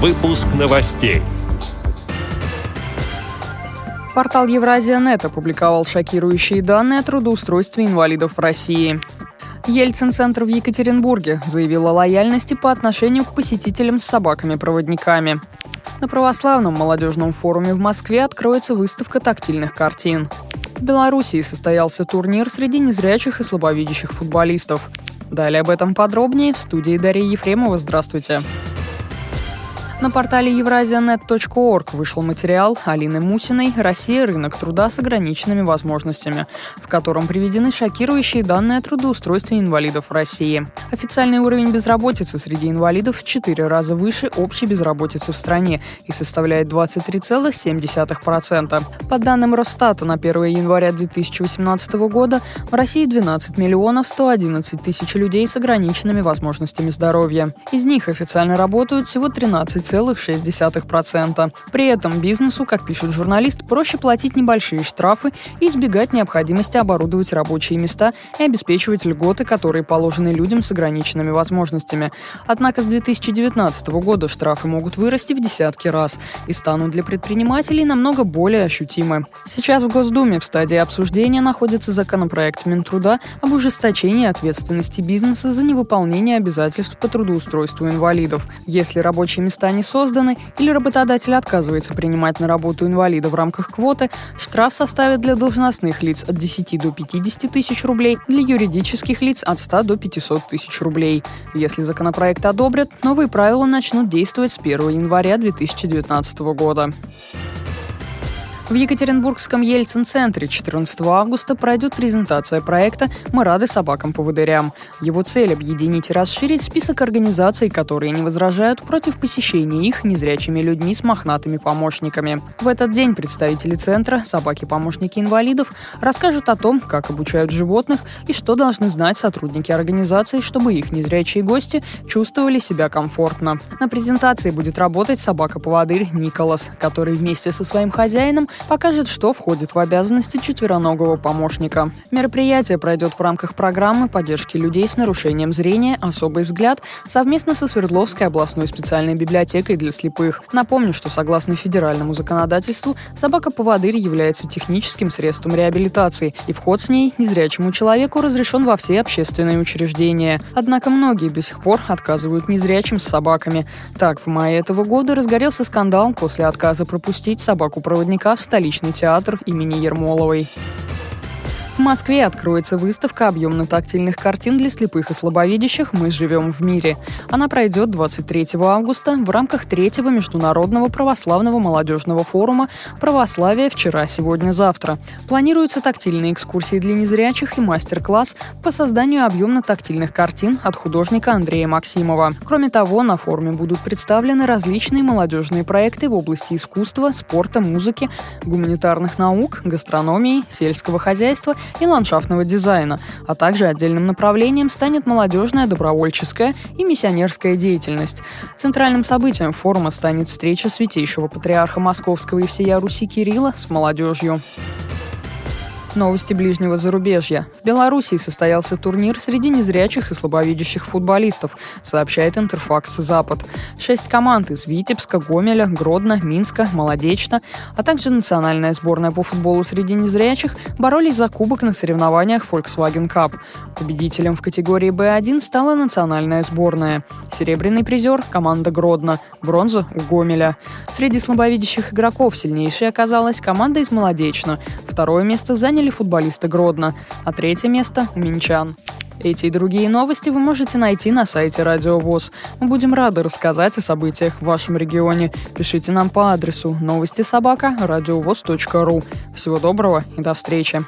Выпуск новостей. Портал Евразия.нет опубликовал шокирующие данные о трудоустройстве инвалидов в России. Ельцин-центр в Екатеринбурге заявил о лояльности по отношению к посетителям с собаками-проводниками. На православном молодежном форуме в Москве откроется выставка тактильных картин. В Белоруссии состоялся турнир среди незрячих и слабовидящих футболистов. Далее об этом подробнее в студии Дарья Ефремова. Здравствуйте. Здравствуйте. На портале eurasianet.org вышел материал Алины Мусиной «Россия. Рынок труда с ограниченными возможностями», в котором приведены шокирующие данные о трудоустройстве инвалидов в России. Официальный уровень безработицы среди инвалидов в 4 раза выше общей безработицы в стране и составляет 23,7%. По данным Росстата, на 1 января 2018 года в России 12 миллионов 111 тысяч людей с ограниченными возможностями здоровья. Из них официально работают всего 13 2,6%. При этом бизнесу, как пишет журналист, проще платить небольшие штрафы и избегать необходимости оборудовать рабочие места и обеспечивать льготы, которые положены людям с ограниченными возможностями. Однако с 2019 года штрафы могут вырасти в десятки раз и станут для предпринимателей намного более ощутимы. Сейчас в Госдуме в стадии обсуждения находится законопроект Минтруда об ужесточении ответственности бизнеса за невыполнение обязательств по трудоустройству инвалидов. Если рабочие места не не созданы или работодатель отказывается принимать на работу инвалида в рамках квоты, штраф составит для должностных лиц от 10 до 50 тысяч рублей, для юридических лиц от 100 до 500 тысяч рублей. Если законопроект одобрят, новые правила начнут действовать с 1 января 2019 года. В Екатеринбургском Ельцин-центре 14 августа пройдет презентация проекта «Мы рады собакам-поводырям». Его цель – объединить и расширить список организаций, которые не возражают против посещения их незрячими людьми с мохнатыми помощниками. В этот день представители центра «Собаки-помощники инвалидов» расскажут о том, как обучают животных и что должны знать сотрудники организации, чтобы их незрячие гости чувствовали себя комфортно. На презентации будет работать собака-поводырь Николас, который вместе со своим хозяином покажет, что входит в обязанности четвероногого помощника. Мероприятие пройдет в рамках программы поддержки людей с нарушением зрения «Особый взгляд» совместно со Свердловской областной специальной библиотекой для слепых. Напомню, что согласно федеральному законодательству собака-поводырь является техническим средством реабилитации, и вход с ней незрячему человеку разрешен во все общественные учреждения. Однако многие до сих пор отказывают незрячим с собаками. Так, в мае этого года разгорелся скандал после отказа пропустить собаку-проводника в столичный театр имени Ермоловой. В Москве откроется выставка объемно-тактильных картин для слепых и слабовидящих «Мы живем в мире». Она пройдет 23 августа в рамках третьего международного православного молодежного форума «Православие вчера, сегодня, завтра». Планируются тактильные экскурсии для незрячих и мастер-класс по созданию объемно-тактильных картин от художника Андрея Максимова. Кроме того, на форуме будут представлены различные молодежные проекты в области искусства, спорта, музыки, гуманитарных наук, гастрономии, сельского хозяйства – и ландшафтного дизайна, а также отдельным направлением станет молодежная, добровольческая и миссионерская деятельность. Центральным событием форума станет встреча святейшего патриарха Московского и всея Руси Кирилла с молодежью. Новости ближнего зарубежья. В Беларуси состоялся турнир среди незрячих и слабовидящих футболистов, сообщает Интерфакс Запад. Шесть команд из Витебска, Гомеля, Гродно, Минска, Молодечно, а также национальная сборная по футболу среди незрячих боролись за кубок на соревнованиях Volkswagen Cup. Победителем в категории B1 стала национальная сборная. Серебряный призер – команда Гродно, бронза – у Гомеля. Среди слабовидящих игроков сильнейшей оказалась команда из Молодечно. Второе место заняли футболисты Гродно, а третье место – у Минчан. Эти и другие новости вы можете найти на сайте Радио ВОЗ. Мы будем рады рассказать о событиях в вашем регионе. Пишите нам по адресу новости собака ру. Всего доброго и до встречи.